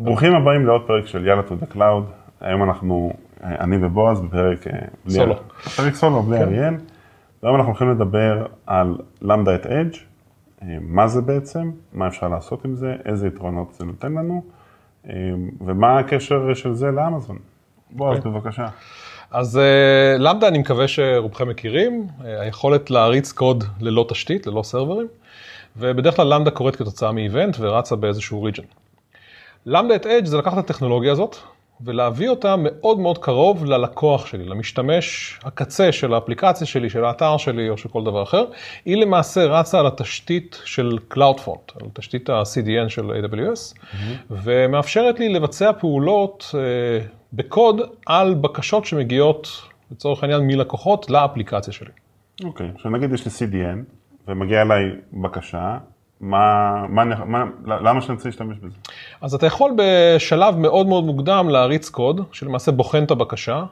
ברוכים הבאים לעוד פרק של יאללה to the cloud. היום אנחנו, אה, אני ובועז בפרק... אה, סולו. פרק סולו בלי כן. אריאל. והיום אנחנו הולכים לדבר על למדה את אדג', מה זה בעצם, מה אפשר לעשות עם זה, איזה יתרונות זה נותן לנו, אה, ומה הקשר של זה לאמזון. בועז, אוקיי. בבקשה. אז אה, למדה, אני מקווה שרובכם מכירים, אה, היכולת להריץ קוד ללא תשתית, ללא סרברים, ובדרך כלל למדה קורית כתוצאה מאיבנט ורצה באיזשהו ריג'ן. למדה את אדג' זה לקחת את הטכנולוגיה הזאת ולהביא אותה מאוד מאוד קרוב ללקוח שלי, למשתמש הקצה של האפליקציה שלי, של האתר שלי או של כל דבר אחר. היא למעשה רצה על התשתית של CloudFront, על תשתית ה-CDN של AWS, ומאפשרת לי לבצע פעולות אה, בקוד על בקשות שמגיעות, לצורך העניין, מלקוחות לאפליקציה שלי. אוקיי, עכשיו נגיד יש לי CDN, ומגיעה אליי בקשה, מה, מה, מה, למה שאני רוצה להשתמש בזה? אז אתה יכול בשלב מאוד מאוד מוקדם להריץ קוד, שלמעשה בוחן את הבקשה,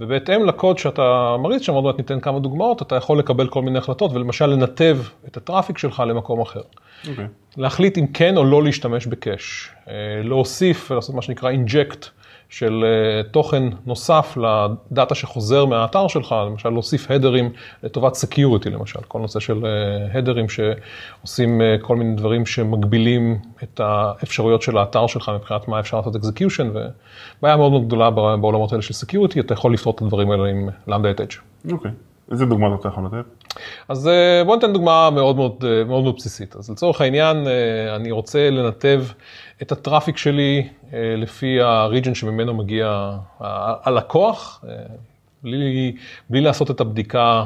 ובהתאם לקוד שאתה מריץ, שם עוד מעט ניתן כמה דוגמאות, אתה יכול לקבל כל מיני החלטות, ולמשל לנתב את ה traffic שלך למקום אחר. אוקיי. להחליט אם כן או לא להשתמש ב cache, אה, להוסיף ולעשות מה שנקרא inject של אה, תוכן נוסף לדאטה שחוזר מהאתר שלך, למשל להוסיף הדרים לטובת security למשל, כל נושא של הדרים שעושים אה, כל מיני דברים שמגבילים את האפשרויות של האתר שלך מבחינת מה אפשר לעשות execution, ובעיה מאוד מאוד גדולה בעולמות האלה של security, אתה יכול לפתור את הדברים האלה עם Lambda at Edge. אוקיי. איזה דוגמאות אתה יכול לתת? אז אה, בוא ניתן דוגמה מאוד מאוד, אה, מאוד מאוד בסיסית. אז לצורך העניין, אה, אני רוצה לנתב את ה traffic שלי לפי ה region שממנו מגיע הלקוח, בלי, בלי לעשות את הבדיקה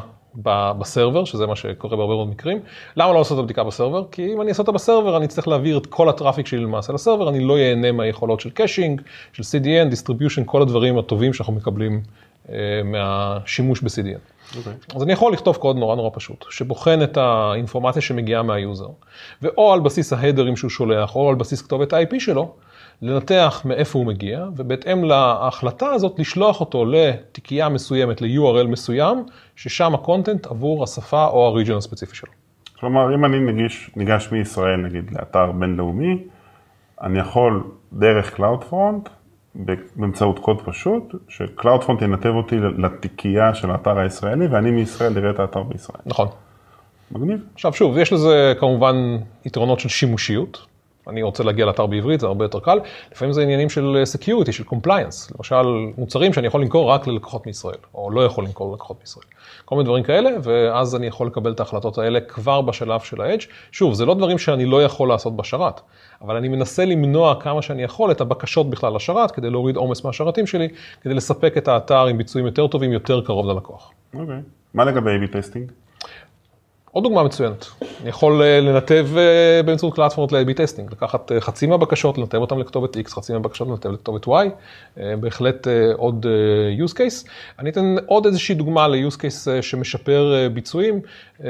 ב server, שזה מה שקורה בהרבה מאוד מקרים. למה לא לעשות את הבדיקה ב server? כי אם אני אעשה אותה ב server, אני אצטרך להעביר את כל ה traffic שלי למעשה ל server, אני לא ייהנה מהיכולות של caching, של CDN, distribution, כל הדברים הטובים שאנחנו מקבלים מהשימוש ב-CDN. אוקיי. אז אני יכול לכתוב קוד נורא נורא פשוט, שבוחן את האינפורמציה שמגיעה מה user, ואו על בסיס ההדרים שהוא שולח, או על בסיס כתובת ה-IP שלו, לנתח מאיפה הוא מגיע, ובהתאם להחלטה הזאת לשלוח אותו לתיקייה מסוימת, ל-URL מסוים, ששם הקונטנט עבור השפה או הריג'ן הספציפי שלו. כלומר, אם אני נגיש, ניגש מישראל נגיד לאתר בינלאומי, אני יכול דרך CloudFront, באמצעות קוד פשוט, ש-CloudFront ינתב אותי לתיקייה של האתר הישראלי, ואני מישראל אראה את האתר בישראל. נכון. מגניב. עכשיו שוב, יש לזה כמובן יתרונות של שימושיות. אני רוצה להגיע לאתר בעברית, זה הרבה יותר קל. לפעמים זה עניינים של security, של compliance. למשל, מוצרים שאני יכול למכור רק ללקוחות מישראל, או לא יכול למכור ללקוחות מישראל. כל מיני דברים כאלה, ואז אני יכול לקבל את ההחלטות האלה כבר בשלב של ה-edge. שוב, זה לא דברים שאני לא יכול לעשות בשרת, אבל אני מנסה למנוע כמה שאני יכול את הבקשות בכלל לשרת, כדי להוריד עומס מהשרתים שלי, כדי לספק את האתר עם ביצועים יותר טובים, יותר קרוב ללקוח. אוקיי. מה לגבי A-B testing? עוד דוגמה מצוינת, אני יכול אה, לנתב אה, באמצעות פלטפורמות ל-AB testing, לקחת אה, חצי מהבקשות, לנתב אותם לכתובת X, חצי מהבקשות לנתב לכתובת Y, בהחלט עוד use case. אני אתן עוד איזושהי דוגמה ל-use case שמשפר ביצועים,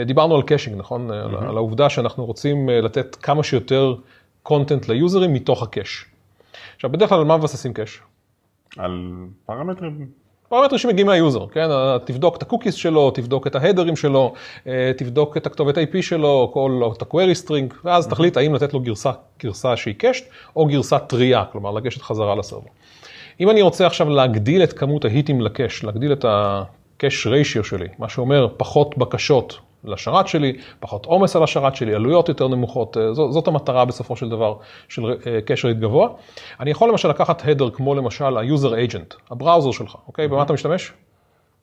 דיברנו על caching, נכון? Mm-hmm. על העובדה שאנחנו רוצים לתת כמה שיותר content ליוזרים מתוך ה cache. עכשיו, בדרך כלל על מה מבססים cache? על פרמטרים? פרמטרים שמגיעים מה user, כן? תבדוק את ה cookies שלו, תבדוק את ההדרים שלו, אה, תבדוק את הכתובת IP שלו, כל, או את ה-query string, ואז תחליט האם לתת לו גרסה, גרסה שהיא cached, או גרסה טריה, כלומר לגשת חזרה ל server. אם אני רוצה עכשיו להגדיל את כמות ההיטים ל cache, להגדיל את ה-cache ratio שלי, מה שאומר פחות בקשות לשרת שלי, פחות עומס על השרת שלי, עלויות יותר נמוכות, אה, זאת המטרה בסופו של דבר של cache rate גבוה. אני יכול למשל לקחת header כמו למשל ה-user agent, ה browser שלך, אוקיי? במה אתה משתמש?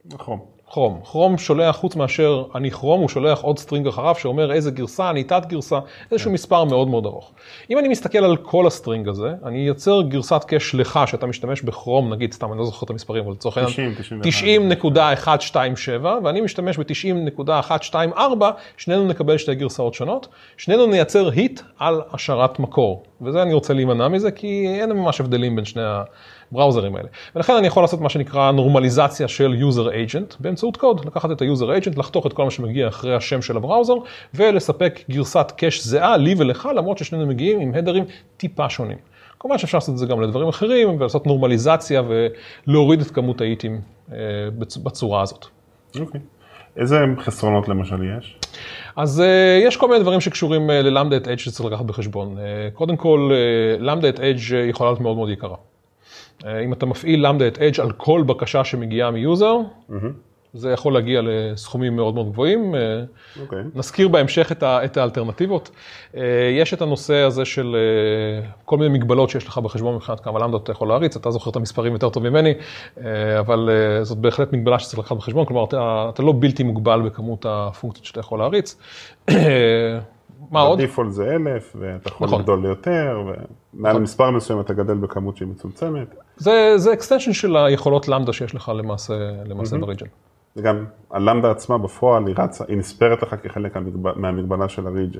נכון. כרום. כרום שולח, חוץ מאשר אני כרום, הוא שולח עוד string אחריו שאומר איזה גרסה, איזה תת גרסה, איזשהו מספר מאוד מאוד ארוך. אם אני מסתכל על כל ה string הזה, אני אייצר גרסת cache לך שאתה משתמש בכרום, נגיד, סתם, אני לא זוכר את המספרים, אבל לצורך העניין, 90, 90.127, ואני משתמש ב-90.124, שנינו נקבל שתי גרסאות שונות, שנינו נייצר היט על השרת מקור, וזה אני רוצה להימנע מזה, כי אין ממש הבדלים בין שני ה... בראוזרים האלה. ולכן אני יכול לעשות מה שנקרא נורמליזציה של user agent באמצעות קוד, לקחת את ה-user agent, לחתוך את כל מה שמגיע אחרי השם של הבראוזר, ולספק גרסת קאש זהה לי ולך, למרות ששנינו מגיעים עם הדרים טיפה שונים. כמובן שאפשר לעשות את זה גם לדברים אחרים, ולעשות נורמליזציה ולהוריד את כמות האיטים בצורה הזאת. אוקיי. איזה חסרונות למשל יש? אז אה, יש כל מיני דברים שקשורים אה, ל Lambda at Edge שצריך לקחת בחשבון. אה, קודם כל, Lambda at Edge יכולה להיות מאוד מאוד יקרה. אה, אם אתה מפעיל Lambda at Edge על כל בקשה שמגיעה מ user, mm-hmm. זה יכול להגיע לסכומים מאוד מאוד גבוהים. Okay. אוקיי. נזכיר בהמשך את, ה, את האלטרנטיבות. יש את הנושא הזה של כל מיני מגבלות שיש לך בחשבון מבחינת כמה למדות אתה יכול להריץ, אתה זוכר את המספרים יותר טוב ממני, אבל זאת בהחלט מגבלה שצריך לקחת בחשבון, כלומר אתה, אתה לא בלתי מוגבל בכמות הפונקציות שאתה יכול להריץ. מה עוד? בדיפולט זה אלף, ואתה יכול נכון. לגדול ליותר, ומעל נכון. מספר מסוים אתה גדל בכמות שהיא מצומצמת. זה, זה extension של היכולות למדה שיש לך למעשה, למעשה mm-hmm. בריג'ן. וגם הלמדה עצמה בפועל היא רצה, היא נספרת לך כחלק מהמגבלה של הריג'ן.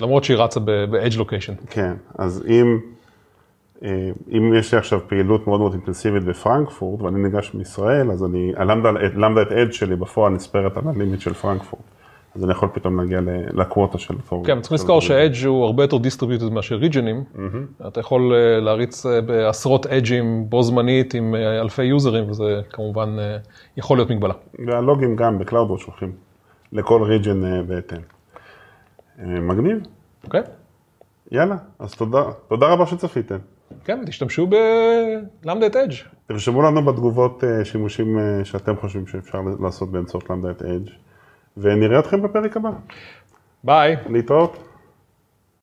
למרות שהיא רצה ב-edge location. כן, אז אם, אה, אם יש לי עכשיו פעילות מאוד מאוד אינטנסיבית בפרנקפורט ואני ניגש מישראל, אז אני, ה Lambda at Edge שלי בפועל נספרת על ה limit של פרנקפורט. אז אני יכול פתאום להגיע ל quota של אותו. כן, צריך לזכור ש Edge הוא הרבה יותר distributed מאשר ריג'נים. אתה יכול אה, להריץ אה, בעשרות אדג'ים בו זמנית עם אה, אלפי יוזרים, וזה כמובן יכול להיות מגבלה. והלוגים גם ב CloudWatch שולחים לכל region בהתאם. מגניב. אוקיי. יאללה, אז תודה, תודה רבה שצפיתם. כן, תשתמשו בלמדה את אדג'. תרשמו לנו בתגובות שימושים שאתם חושבים שאפשר לעשות באמצעות למדה את אדג'. ונראה אתכם בפרק הבא. ביי. להתראות.